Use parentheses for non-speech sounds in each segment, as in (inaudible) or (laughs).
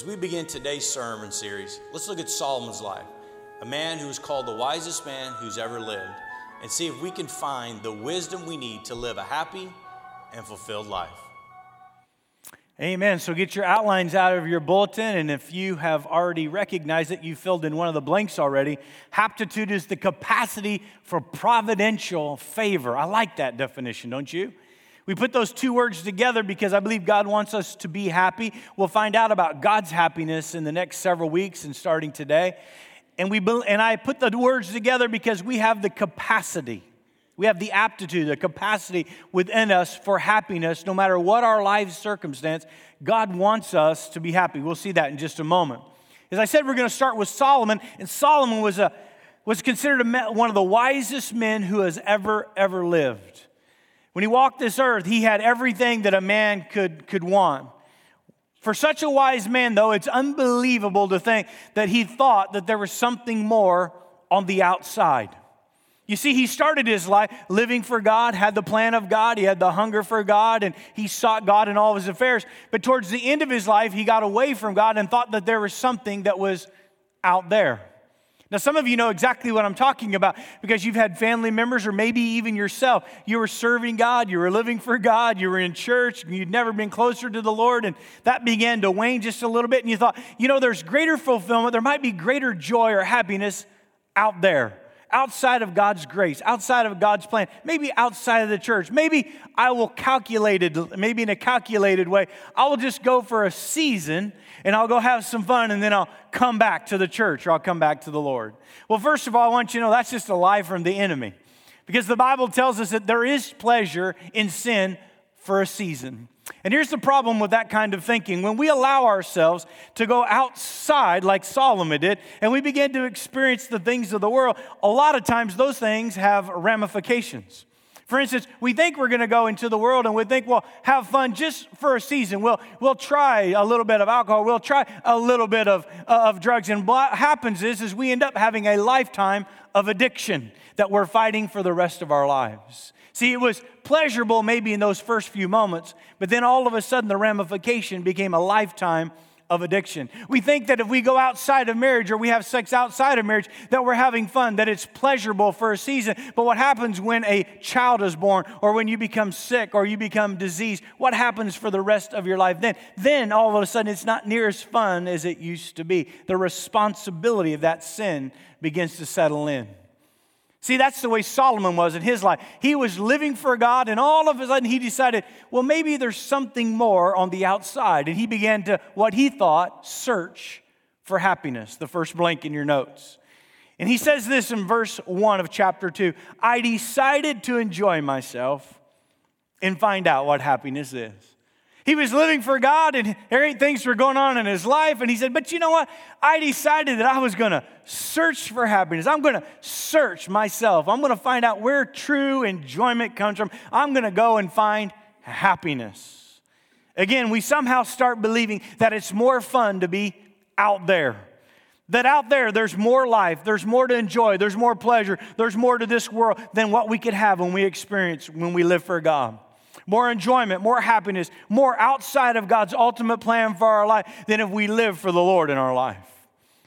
As we begin today's sermon series, let's look at Solomon's life, a man who is called the wisest man who's ever lived, and see if we can find the wisdom we need to live a happy and fulfilled life. Amen. So get your outlines out of your bulletin, and if you have already recognized it, you filled in one of the blanks already. Haptitude is the capacity for providential favor. I like that definition, don't you? We put those two words together because I believe God wants us to be happy. We'll find out about God's happiness in the next several weeks and starting today. And, we, and I put the words together because we have the capacity. We have the aptitude, the capacity within us for happiness, no matter what our life circumstance. God wants us to be happy. We'll see that in just a moment. As I said, we're going to start with Solomon, and Solomon was, a, was considered a, one of the wisest men who has ever, ever lived. When he walked this earth, he had everything that a man could, could want. For such a wise man, though, it's unbelievable to think that he thought that there was something more on the outside. You see, he started his life living for God, had the plan of God, he had the hunger for God, and he sought God in all of his affairs. But towards the end of his life, he got away from God and thought that there was something that was out there. Now, some of you know exactly what I'm talking about because you've had family members or maybe even yourself. You were serving God, you were living for God, you were in church, you'd never been closer to the Lord, and that began to wane just a little bit. And you thought, you know, there's greater fulfillment, there might be greater joy or happiness out there outside of God's grace, outside of God's plan, maybe outside of the church. Maybe I will calculate it, maybe in a calculated way. I will just go for a season and I'll go have some fun and then I'll come back to the church or I'll come back to the Lord. Well, first of all, I want you to know that's just a lie from the enemy because the Bible tells us that there is pleasure in sin for a season. And here's the problem with that kind of thinking. When we allow ourselves to go outside, like Solomon did, and we begin to experience the things of the world, a lot of times those things have ramifications. For instance, we think we're going to go into the world and we think, well, have fun just for a season. We'll, we'll try a little bit of alcohol. We'll try a little bit of, uh, of drugs. And what happens is, is we end up having a lifetime of addiction that we're fighting for the rest of our lives. See, it was pleasurable maybe in those first few moments, but then all of a sudden the ramification became a lifetime of addiction. We think that if we go outside of marriage or we have sex outside of marriage, that we're having fun, that it's pleasurable for a season. But what happens when a child is born or when you become sick or you become diseased? What happens for the rest of your life then? Then all of a sudden it's not near as fun as it used to be. The responsibility of that sin begins to settle in. See, that's the way Solomon was in his life. He was living for God, and all of a sudden he decided, well, maybe there's something more on the outside. And he began to, what he thought, search for happiness. The first blank in your notes. And he says this in verse 1 of chapter 2 I decided to enjoy myself and find out what happiness is. He was living for God and great things were going on in his life. And he said, But you know what? I decided that I was going to search for happiness. I'm going to search myself. I'm going to find out where true enjoyment comes from. I'm going to go and find happiness. Again, we somehow start believing that it's more fun to be out there. That out there, there's more life, there's more to enjoy, there's more pleasure, there's more to this world than what we could have when we experience when we live for God more enjoyment, more happiness, more outside of God's ultimate plan for our life than if we live for the Lord in our life.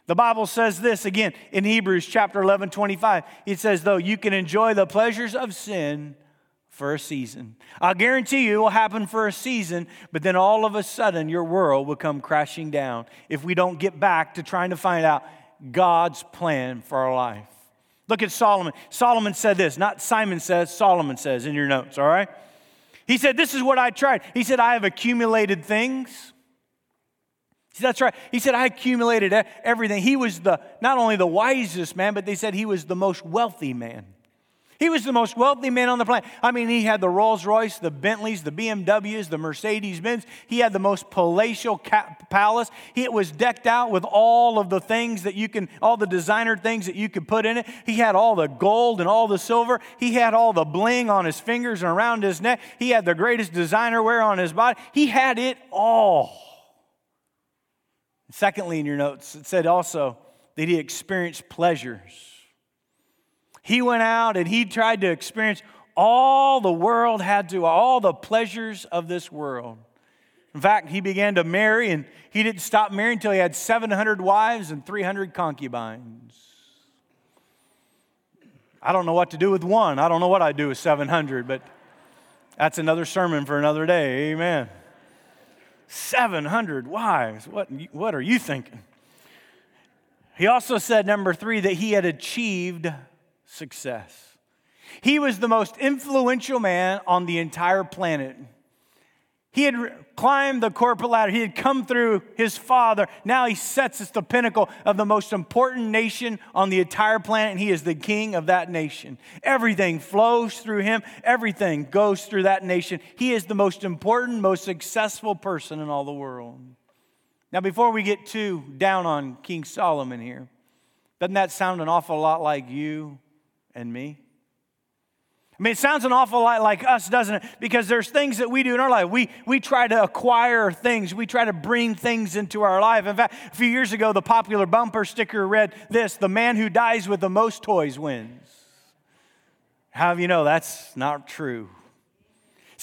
The Bible says this again in Hebrews chapter 11, 25. It says, though you can enjoy the pleasures of sin for a season. I'll guarantee you it will happen for a season, but then all of a sudden your world will come crashing down if we don't get back to trying to find out God's plan for our life. Look at Solomon. Solomon said this, not Simon says, Solomon says in your notes, all right? He said, This is what I tried. He said, I have accumulated things. That's right. He said, I accumulated everything. He was the not only the wisest man, but they said he was the most wealthy man. He was the most wealthy man on the planet. I mean, he had the Rolls Royce, the Bentleys, the BMWs, the Mercedes Benz. He had the most palatial palace. He, it was decked out with all of the things that you can, all the designer things that you could put in it. He had all the gold and all the silver. He had all the bling on his fingers and around his neck. He had the greatest designer wear on his body. He had it all. Secondly, in your notes, it said also that he experienced pleasures. He went out and he tried to experience all the world had to, all the pleasures of this world. In fact, he began to marry, and he didn't stop marrying until he had 700 wives and 300 concubines. I don't know what to do with one. I don't know what I'd do with 700, but that's another sermon for another day. Amen. 700 wives. What, what are you thinking? He also said, number three, that he had achieved success. He was the most influential man on the entire planet. He had climbed the corporate ladder. He had come through his father. Now he sets us the pinnacle of the most important nation on the entire planet, and he is the king of that nation. Everything flows through him, everything goes through that nation. He is the most important, most successful person in all the world. Now, before we get too down on King Solomon here, doesn't that sound an awful lot like you and me? I mean, it sounds an awful lot like us, doesn't it? Because there's things that we do in our life. We, we try to acquire things, we try to bring things into our life. In fact, a few years ago, the popular bumper sticker read this The man who dies with the most toys wins. How have you know that's not true?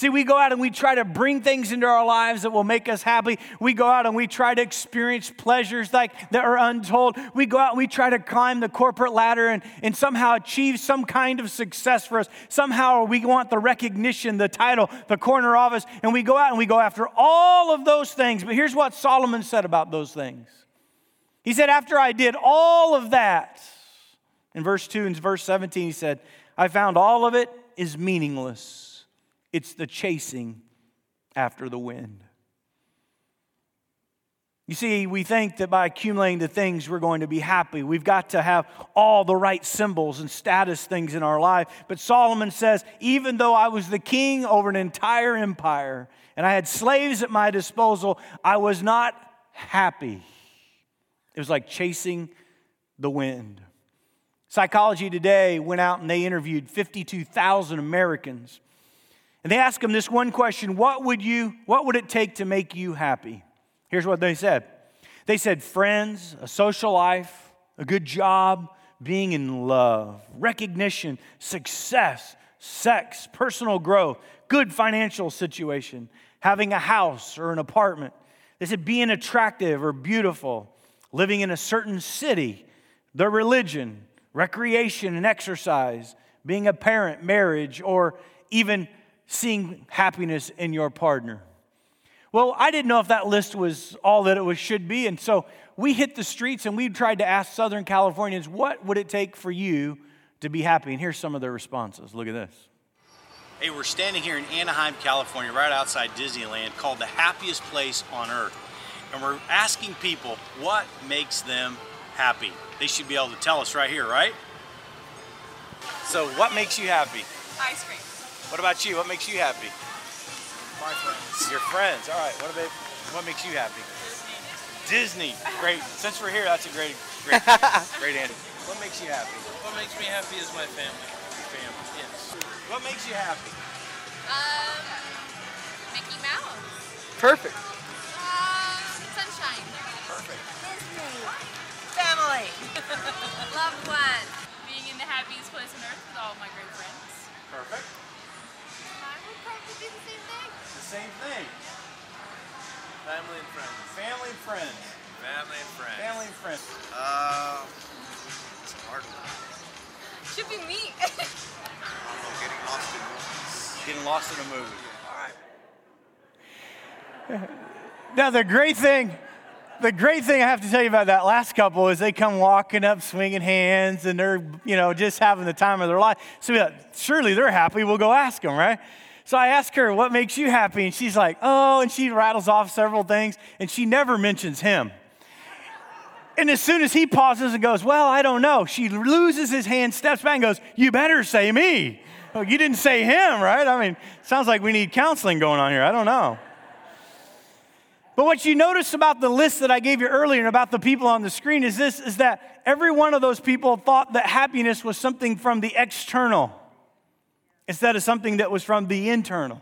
See, we go out and we try to bring things into our lives that will make us happy. We go out and we try to experience pleasures like that are untold. We go out and we try to climb the corporate ladder and, and somehow achieve some kind of success for us. Somehow we want the recognition, the title, the corner office, and we go out and we go after all of those things. But here's what Solomon said about those things. He said, After I did all of that, in verse 2 and verse 17, he said, I found all of it is meaningless it's the chasing after the wind. You see, we think that by accumulating the things, we're going to be happy. We've got to have all the right symbols and status things in our life. But Solomon says, even though I was the king over an entire empire and I had slaves at my disposal, I was not happy. It was like chasing the wind. Psychology Today went out and they interviewed 52,000 Americans and they asked him this one question what would, you, what would it take to make you happy? Here's what they said they said, friends, a social life, a good job, being in love, recognition, success, sex, personal growth, good financial situation, having a house or an apartment. They said being attractive or beautiful, living in a certain city, their religion, recreation and exercise, being a parent, marriage, or even seeing happiness in your partner. Well, I didn't know if that list was all that it was, should be. And so we hit the streets and we tried to ask Southern Californians, what would it take for you to be happy? And here's some of their responses. Look at this. Hey, we're standing here in Anaheim, California, right outside Disneyland, called the happiest place on earth. And we're asking people what makes them happy. They should be able to tell us right here, right? So, what makes you happy? Ice cream. What about you? What makes you happy? My friends. Your friends. All right. What about what makes you happy? Disney. Great. Since we're here, that's a great, great, (laughs) great answer. What makes you happy? What makes me happy is my family. Your family. Yes. What makes you happy? Um, Mickey Mouse. Perfect. Um, sunshine. Perfect. Disney. Family. (laughs) Loved one. Being in the happiest place on earth with all my great friends. Perfect. I would probably do the same thing. The same thing. Family and friends. Family and friends. Family and friends. Family and friends. Uh, it's hard one. Should be me. I don't know, getting lost in movies. Getting lost in a movie. All right. Now, the great thing, the great thing I have to tell you about that last couple is they come walking up, swinging hands, and they're, you know, just having the time of their life. So we thought, surely they're happy. We'll go ask them, right? So I asked her, what makes you happy? And she's like, oh, and she rattles off several things, and she never mentions him. And as soon as he pauses and goes, well, I don't know, she loses his hand, steps back, and goes, you better say me. Oh, you didn't say him, right? I mean, sounds like we need counseling going on here. I don't know. But what you notice about the list that I gave you earlier and about the people on the screen is this is that every one of those people thought that happiness was something from the external instead of something that was from the internal.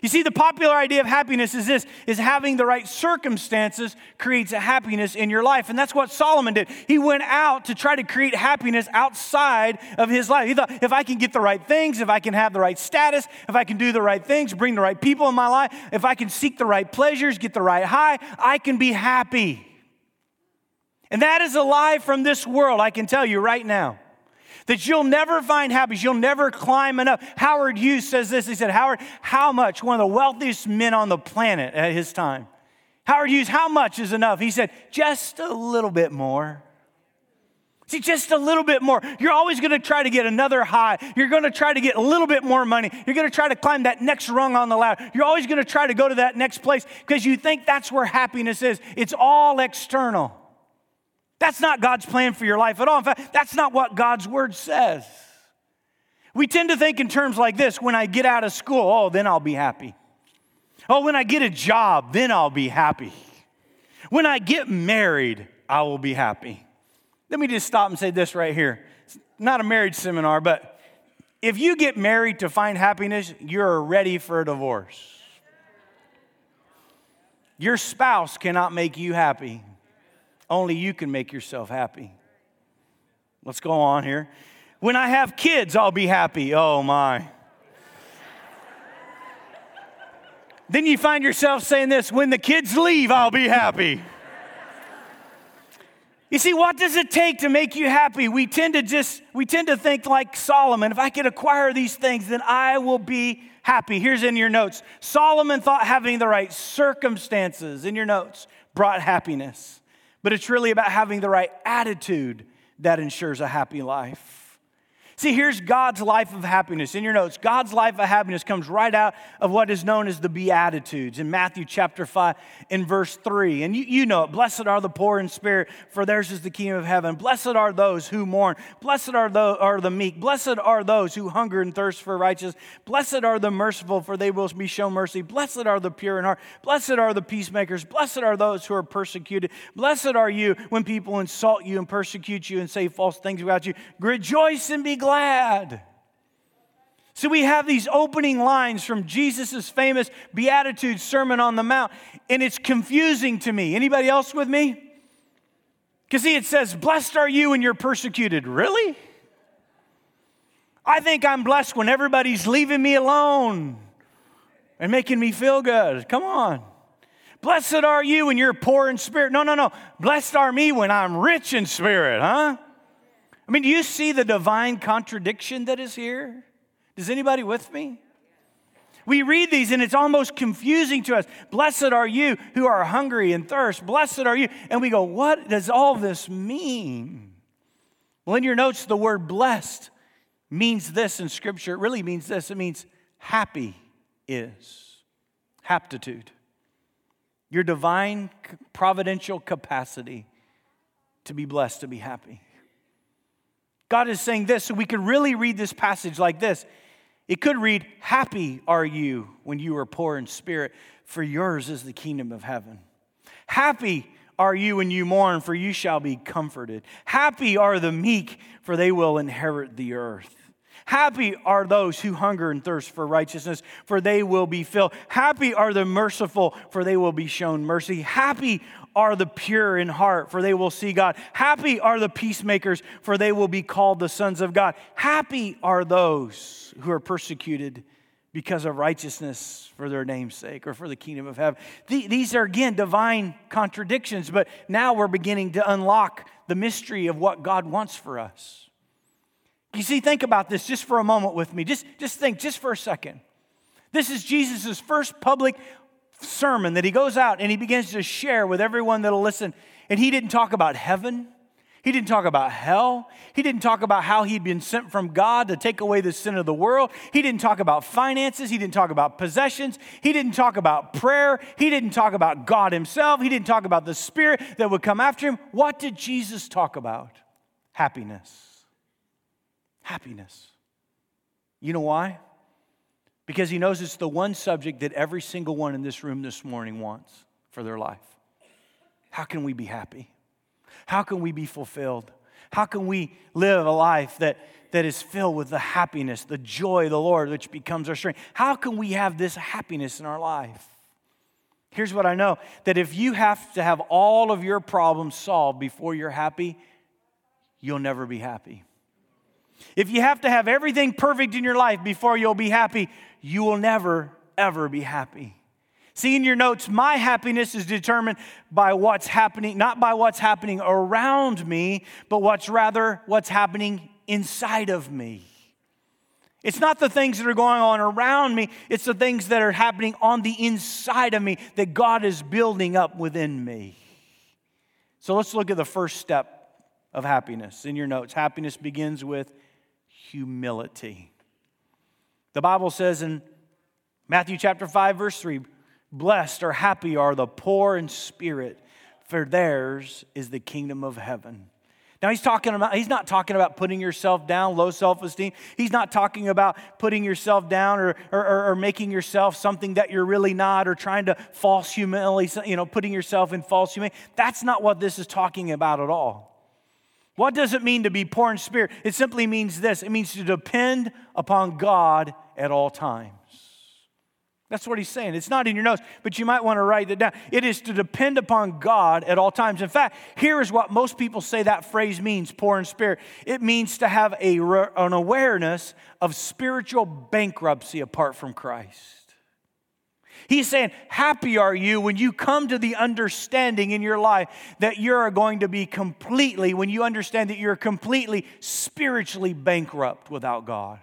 You see, the popular idea of happiness is this is having the right circumstances creates a happiness in your life. And that's what Solomon did. He went out to try to create happiness outside of his life. He thought, if I can get the right things, if I can have the right status, if I can do the right things, bring the right people in my life, if I can seek the right pleasures, get the right high, I can be happy. And that is a lie from this world, I can tell you right now that you'll never find happiness. You'll never climb enough. Howard Hughes says this. He said, Howard, how much? One of the wealthiest men on the planet at his time. Howard Hughes, how much is enough? He said, just a little bit more. See, just a little bit more. You're always going to try to get another high. You're going to try to get a little bit more money. You're going to try to climb that next rung on the ladder. You're always going to try to go to that next place because you think that's where happiness is. It's all external. That's not God's plan for your life at all. In fact, that's not what God's word says. We tend to think in terms like this when I get out of school, oh, then I'll be happy. Oh, when I get a job, then I'll be happy. When I get married, I will be happy. Let me just stop and say this right here. It's not a marriage seminar, but if you get married to find happiness, you're ready for a divorce. Your spouse cannot make you happy. Only you can make yourself happy. Let's go on here. When I have kids, I'll be happy. Oh my. then you find yourself saying this when the kids leave, I'll be happy. You see, what does it take to make you happy? We tend to just, we tend to think like Solomon if I can acquire these things, then I will be happy. Here's in your notes Solomon thought having the right circumstances in your notes brought happiness, but it's really about having the right attitude that ensures a happy life. See, here's God's life of happiness. In your notes, God's life of happiness comes right out of what is known as the Beatitudes in Matthew chapter 5 in verse 3. And you, you know it. Blessed are the poor in spirit, for theirs is the kingdom of heaven. Blessed are those who mourn. Blessed are the, are the meek. Blessed are those who hunger and thirst for righteousness. Blessed are the merciful, for they will be shown mercy. Blessed are the pure in heart. Blessed are the peacemakers. Blessed are those who are persecuted. Blessed are you when people insult you and persecute you and say false things about you. Rejoice and be glad glad. So we have these opening lines from Jesus' famous Beatitudes Sermon on the Mount, and it's confusing to me. Anybody else with me? Because see, it says, Blessed are you when you're persecuted. Really? I think I'm blessed when everybody's leaving me alone and making me feel good. Come on. Blessed are you when you're poor in spirit. No, no, no. Blessed are me when I'm rich in spirit, huh? I mean, do you see the divine contradiction that is here? Is anybody with me? We read these and it's almost confusing to us. Blessed are you who are hungry and thirst. Blessed are you. And we go, what does all this mean? Well, in your notes, the word blessed means this in Scripture. It really means this it means happy is. Haptitude. Your divine providential capacity to be blessed, to be happy. God is saying this, so we could really read this passage like this. It could read, Happy are you when you are poor in spirit, for yours is the kingdom of heaven. Happy are you when you mourn, for you shall be comforted. Happy are the meek, for they will inherit the earth. Happy are those who hunger and thirst for righteousness, for they will be filled. Happy are the merciful, for they will be shown mercy. Happy are the pure in heart, for they will see God. Happy are the peacemakers, for they will be called the sons of God. Happy are those who are persecuted because of righteousness for their name's sake or for the kingdom of heaven. These are, again, divine contradictions, but now we're beginning to unlock the mystery of what God wants for us. You see, think about this just for a moment with me. Just, just think, just for a second. This is Jesus' first public sermon that he goes out and he begins to share with everyone that'll listen. And he didn't talk about heaven. He didn't talk about hell. He didn't talk about how he'd been sent from God to take away the sin of the world. He didn't talk about finances. He didn't talk about possessions. He didn't talk about prayer. He didn't talk about God himself. He didn't talk about the Spirit that would come after him. What did Jesus talk about? Happiness. Happiness. You know why? Because he knows it's the one subject that every single one in this room this morning wants for their life. How can we be happy? How can we be fulfilled? How can we live a life that, that is filled with the happiness, the joy of the Lord, which becomes our strength? How can we have this happiness in our life? Here's what I know that if you have to have all of your problems solved before you're happy, you'll never be happy. If you have to have everything perfect in your life before you'll be happy, you will never, ever be happy. See in your notes, my happiness is determined by what's happening, not by what's happening around me, but what's rather what's happening inside of me. It's not the things that are going on around me, it's the things that are happening on the inside of me that God is building up within me. So let's look at the first step of happiness in your notes. Happiness begins with humility. The Bible says in Matthew chapter 5 verse 3, blessed or happy are the poor in spirit, for theirs is the kingdom of heaven. Now he's talking about he's not talking about putting yourself down, low self-esteem. He's not talking about putting yourself down or, or, or, making yourself something that you're really not or trying to false humility, you know, putting yourself in false humility. That's not what this is talking about at all. What does it mean to be poor in spirit? It simply means this it means to depend upon God at all times. That's what he's saying. It's not in your notes, but you might want to write it down. It is to depend upon God at all times. In fact, here is what most people say that phrase means poor in spirit. It means to have a, an awareness of spiritual bankruptcy apart from Christ. He's saying, Happy are you when you come to the understanding in your life that you're going to be completely, when you understand that you're completely spiritually bankrupt without God.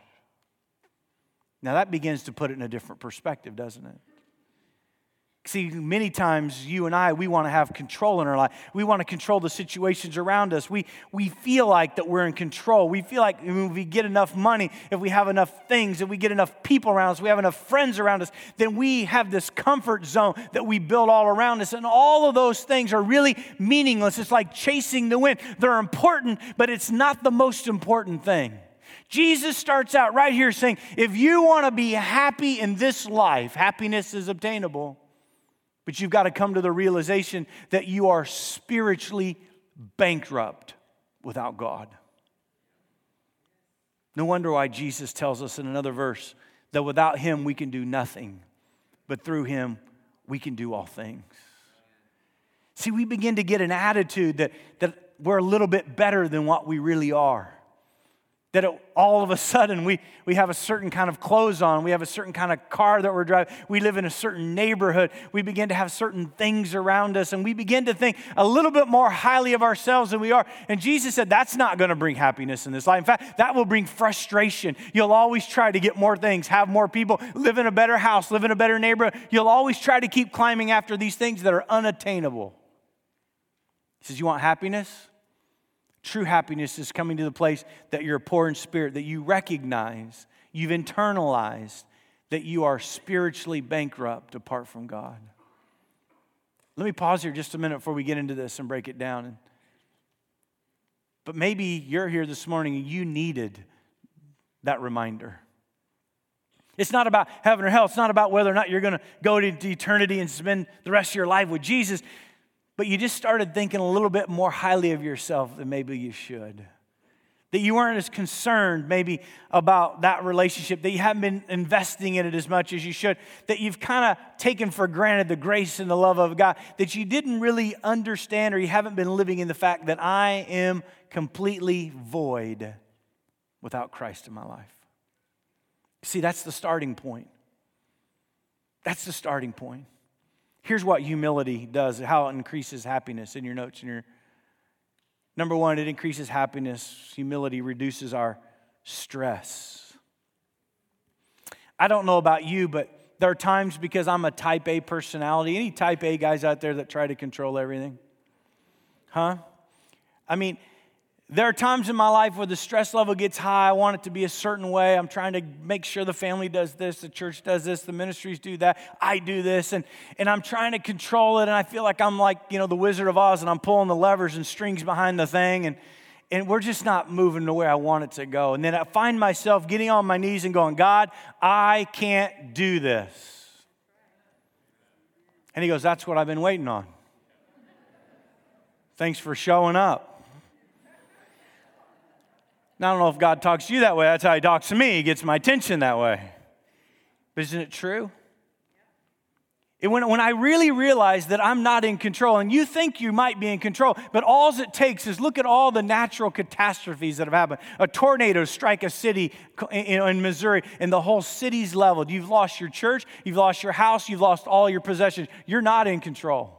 Now that begins to put it in a different perspective, doesn't it? See, many times you and I, we want to have control in our life. We want to control the situations around us. We, we feel like that we're in control. We feel like if we get enough money, if we have enough things, if we get enough people around us, we have enough friends around us, then we have this comfort zone that we build all around us. And all of those things are really meaningless. It's like chasing the wind. They're important, but it's not the most important thing. Jesus starts out right here saying, if you want to be happy in this life, happiness is obtainable but you've got to come to the realization that you are spiritually bankrupt without God. No wonder why Jesus tells us in another verse that without Him we can do nothing, but through Him we can do all things. See, we begin to get an attitude that, that we're a little bit better than what we really are that it, all of a sudden we, we have a certain kind of clothes on, we have a certain kind of car that we're driving, we live in a certain neighborhood, we begin to have certain things around us, and we begin to think a little bit more highly of ourselves than we are. And Jesus said that's not going to bring happiness in this life. In fact, that will bring frustration. You'll always try to get more things, have more people, live in a better house, live in a better neighborhood. You'll always try to keep climbing after these things that are unattainable. He says, You want happiness? True happiness is coming to the place that you're poor in spirit, that you recognize, you've internalized that you are spiritually bankrupt apart from God. Let me pause here just a minute before we get into this and break it down. But maybe you're here this morning and you needed that reminder. It's not about heaven or hell. It's not about whether or not you're going to go to eternity and spend the rest of your life with Jesus but you just started thinking a little bit more highly of yourself than maybe you should. That you weren't as concerned maybe about that relationship, that you haven't been investing in it as much as you should, that you've kind of taken for granted the grace and the love of God, that you didn't really understand or you haven't been living in the fact that I am completely void without Christ in my life. See, that's the starting point. That's the starting point. Here's what humility does, how it increases happiness in your notes. In your number one, it increases happiness. Humility reduces our stress. I don't know about you, but there are times because I'm a type A personality. Any type A guys out there that try to control everything? Huh? I mean, there are times in my life where the stress level gets high. I want it to be a certain way. I'm trying to make sure the family does this, the church does this, the ministries do that, I do this, and, and I'm trying to control it. And I feel like I'm like, you know, the Wizard of Oz and I'm pulling the levers and strings behind the thing. And, and we're just not moving the way I want it to go. And then I find myself getting on my knees and going, God, I can't do this. And he goes, That's what I've been waiting on. Thanks for showing up. Now, I don't know if God talks to you that way. That's how He talks to me. He gets my attention that way. But isn't it true? And when, when I really realize that I'm not in control, and you think you might be in control, but all it takes is look at all the natural catastrophes that have happened. A tornado strike a city in, in Missouri, and the whole city's leveled. You've lost your church, you've lost your house, you've lost all your possessions. You're not in control.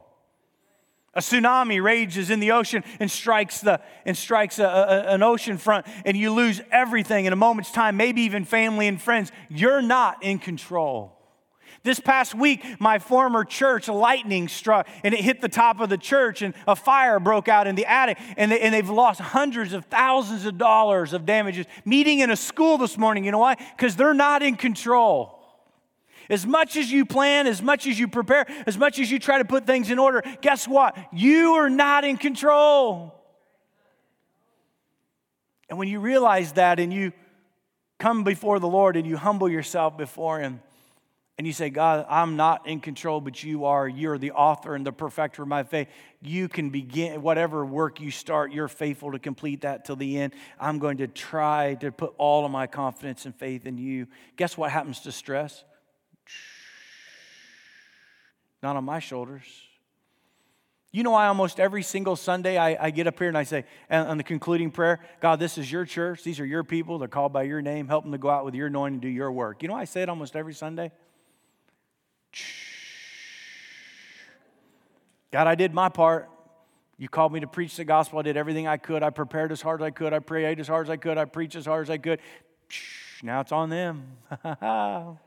A tsunami rages in the ocean and strikes, the, and strikes a, a, an ocean front, and you lose everything in a moment's time, maybe even family and friends. You're not in control. This past week, my former church, lightning struck and it hit the top of the church, and a fire broke out in the attic, and, they, and they've lost hundreds of thousands of dollars of damages. Meeting in a school this morning, you know why? Because they're not in control. As much as you plan, as much as you prepare, as much as you try to put things in order, guess what? You are not in control. And when you realize that and you come before the Lord and you humble yourself before Him, and you say, God, I'm not in control, but you are. You're the author and the perfecter of my faith. You can begin whatever work you start, you're faithful to complete that till the end. I'm going to try to put all of my confidence and faith in you. Guess what happens to stress? Not on my shoulders. You know, I almost every single Sunday I, I get up here and I say, on the concluding prayer, God, this is your church. These are your people. They're called by your name. Help them to go out with your anointing and do your work. You know, I say it almost every Sunday. God, I did my part. You called me to preach the gospel. I did everything I could. I prepared as hard as I could. I prayed as hard as I could. I preached as hard as I could. Now it's on them. (laughs)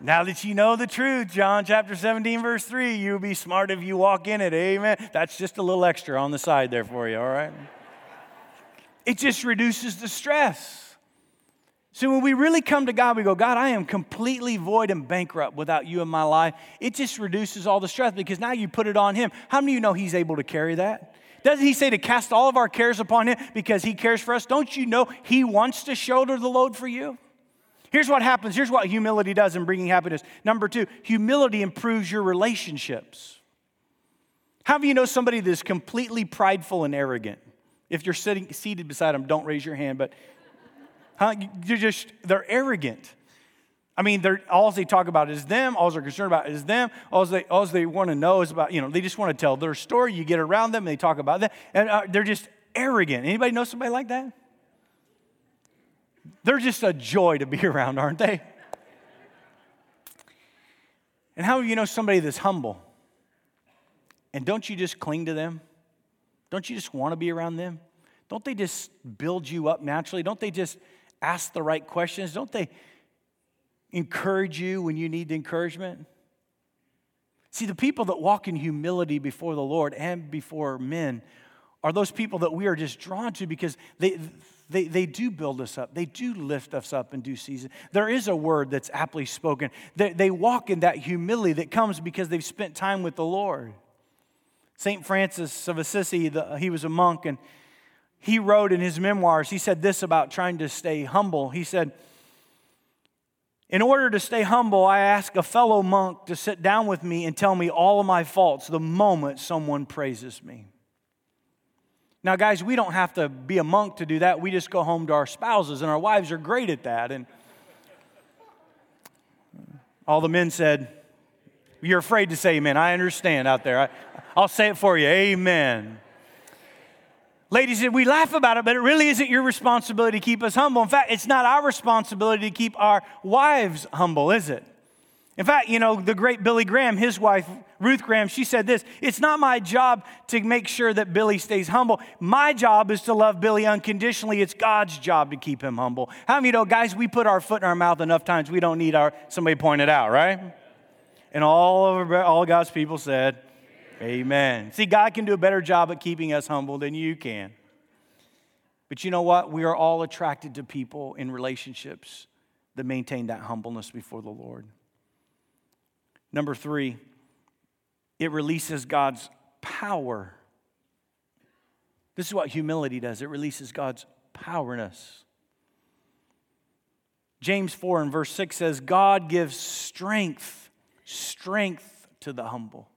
now that you know the truth, John chapter 17, verse 3, you'll be smart if you walk in it. Amen. That's just a little extra on the side there for you, all right? It just reduces the stress. So when we really come to God, we go, God, I am completely void and bankrupt without you in my life. It just reduces all the stress because now you put it on Him. How many of you know He's able to carry that? Doesn't He say to cast all of our cares upon Him because He cares for us? Don't you know He wants to shoulder the load for you? Here's what happens. Here's what humility does in bringing happiness. Number two, humility improves your relationships. How do you know somebody that's completely prideful and arrogant? If you're sitting seated beside them, don't raise your hand, but Huh? You're just, they're arrogant. I mean, they're, all they talk about is them. All they're concerned about is them. All they, all they want to know is about, you know, they just want to tell their story. You get around them, and they talk about that. And uh, they're just arrogant. Anybody know somebody like that? They're just a joy to be (laughs) around, aren't they? And how do you know somebody that's humble? And don't you just cling to them? Don't you just want to be around them? Don't they just build you up naturally? Don't they just ask the right questions? Don't they encourage you when you need encouragement? See, the people that walk in humility before the Lord and before men are those people that we are just drawn to because they, they, they do build us up. They do lift us up in due season. There is a word that's aptly spoken. They, they walk in that humility that comes because they've spent time with the Lord. St. Francis of Assisi, the, he was a monk, and he wrote in his memoirs, he said this about trying to stay humble. He said, In order to stay humble, I ask a fellow monk to sit down with me and tell me all of my faults the moment someone praises me. Now, guys, we don't have to be a monk to do that. We just go home to our spouses, and our wives are great at that. And all the men said, You're afraid to say amen. I understand out there. I, I'll say it for you. Amen. Ladies, we laugh about it, but it really isn't your responsibility to keep us humble. In fact, it's not our responsibility to keep our wives humble, is it? In fact, you know, the great Billy Graham, his wife, Ruth Graham, she said this It's not my job to make sure that Billy stays humble. My job is to love Billy unconditionally. It's God's job to keep him humble. How many you know, guys, we put our foot in our mouth enough times we don't need our somebody point it out, right? And all of all God's people said, Amen. See, God can do a better job at keeping us humble than you can. But you know what? We are all attracted to people in relationships that maintain that humbleness before the Lord. Number three, it releases God's power. This is what humility does it releases God's power in us. James 4 and verse 6 says, God gives strength, strength to the humble.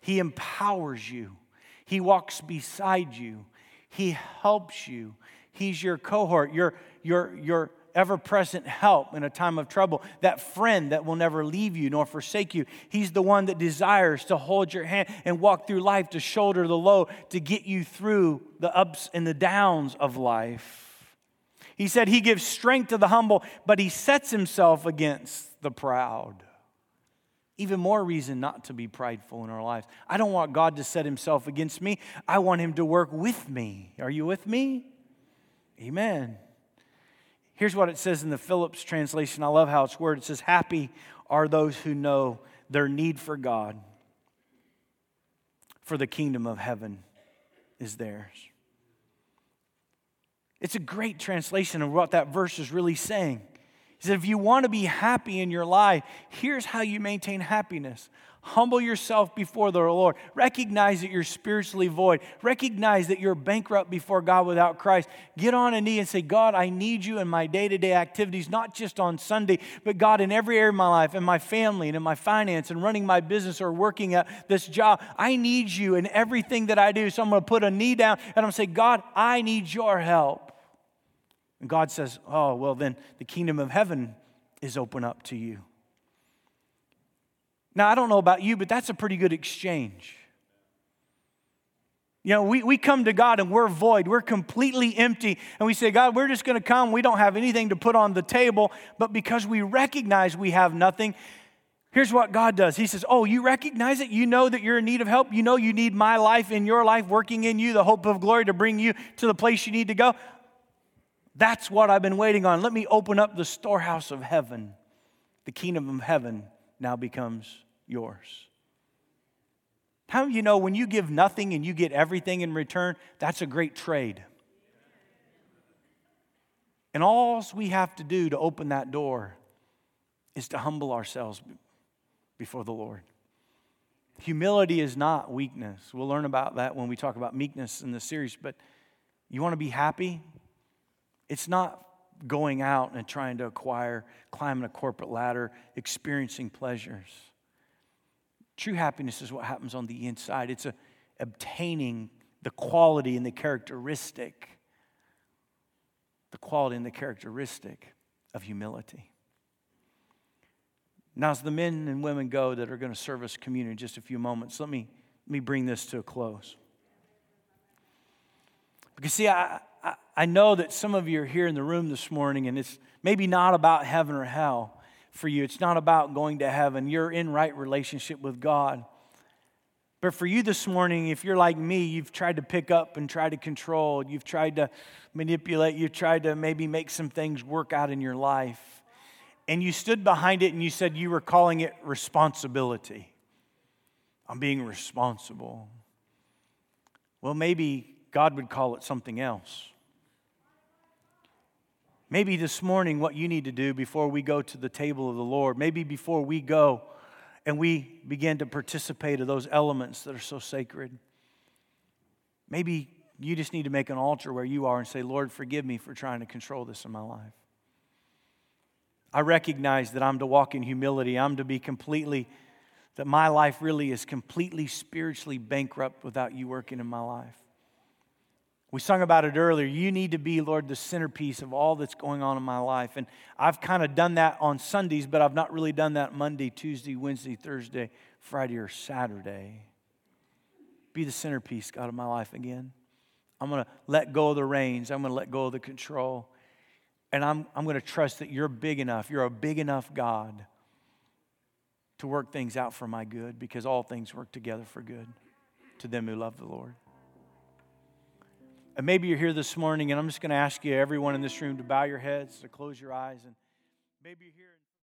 He empowers you, He walks beside you, He helps you. He's your cohort, your, your, your ever present help in a time of trouble, that friend that will never leave you nor forsake you. He's the one that desires to hold your hand and walk through life to shoulder the load, to get you through the ups and the downs of life. He said he gives strength to the humble, but he sets himself against the proud. Even more reason not to be prideful in our lives. I don't want God to set himself against me. I want him to work with me. Are you with me? Amen. Here's what it says in the Phillips translation. I love how it's worded. It says, Happy are those who know their need for God, for the kingdom of heaven is theirs. It's a great translation of what that verse is really saying. He said, if you want to be happy in your life, here's how you maintain happiness. Humble yourself before the Lord. Recognize that you're spiritually void. Recognize that you're bankrupt before God without Christ. Get on a knee and say, God, I need you in my day to day activities, not just on Sunday, but God, in every area of my life, in my family, and in my finance, and running my business or working at this job. I need you in everything that I do. So I'm going to put a knee down and I'm going to say, God, I need your help. And God says, Oh, well, then the kingdom of heaven is open up to you. Now, I don't know about you, but that's a pretty good exchange. You know, we, we come to God and we're void. We're completely empty. And we say, God, we're just going to come. We don't have anything to put on the table. But because we recognize we have nothing, here's what God does He says, Oh, you recognize it? You know that you're in need of help? You know you need my life in your life, working in you, the hope of glory to bring you to the place you need to go? That's what I've been waiting on. Let me open up the storehouse of heaven. The kingdom of heaven now becomes yours. How you know when you give nothing and you get everything in return? That's a great trade. And all we have to do to open that door is to humble ourselves before the Lord. Humility is not weakness. We'll learn about that when we talk about meekness in the series, but you want to be happy? It's not going out and trying to acquire, climbing a corporate ladder, experiencing pleasures. True happiness is what happens on the inside. It's a, obtaining the quality and the characteristic, the quality and the characteristic of humility. Now, as the men and women go that are going to serve us communion in just a few moments, let me, let me bring this to a close. Because, see, I, I, know that some of you are here in the room this morning, and it's maybe not about heaven or hell for you. It's not about going to heaven. You're in right relationship with God. But for you this morning, if you're like me, you've tried to pick up and try to control, you've tried to manipulate, you've tried to maybe make some things work out in your life. And you stood behind it and you said you were calling it responsibility. I'm being responsible. Well, maybe God would call it something else. Maybe this morning, what you need to do before we go to the table of the Lord, maybe before we go and we begin to participate of those elements that are so sacred, maybe you just need to make an altar where you are and say, Lord, forgive me for trying to control this in my life. I recognize that I'm to walk in humility. I'm to be completely, that my life really is completely spiritually bankrupt without you working in my life. We sung about it earlier. You need to be, Lord, the centerpiece of all that's going on in my life. And I've kind of done that on Sundays, but I've not really done that Monday, Tuesday, Wednesday, Thursday, Friday, or Saturday. Be the centerpiece, God, of my life again. I'm going to let go of the reins, I'm going to let go of the control. And I'm, I'm going to trust that you're big enough, you're a big enough God to work things out for my good because all things work together for good to them who love the Lord. And maybe you're here this morning, and I'm just going to ask you, everyone in this room, to bow your heads, to close your eyes, and maybe you're here.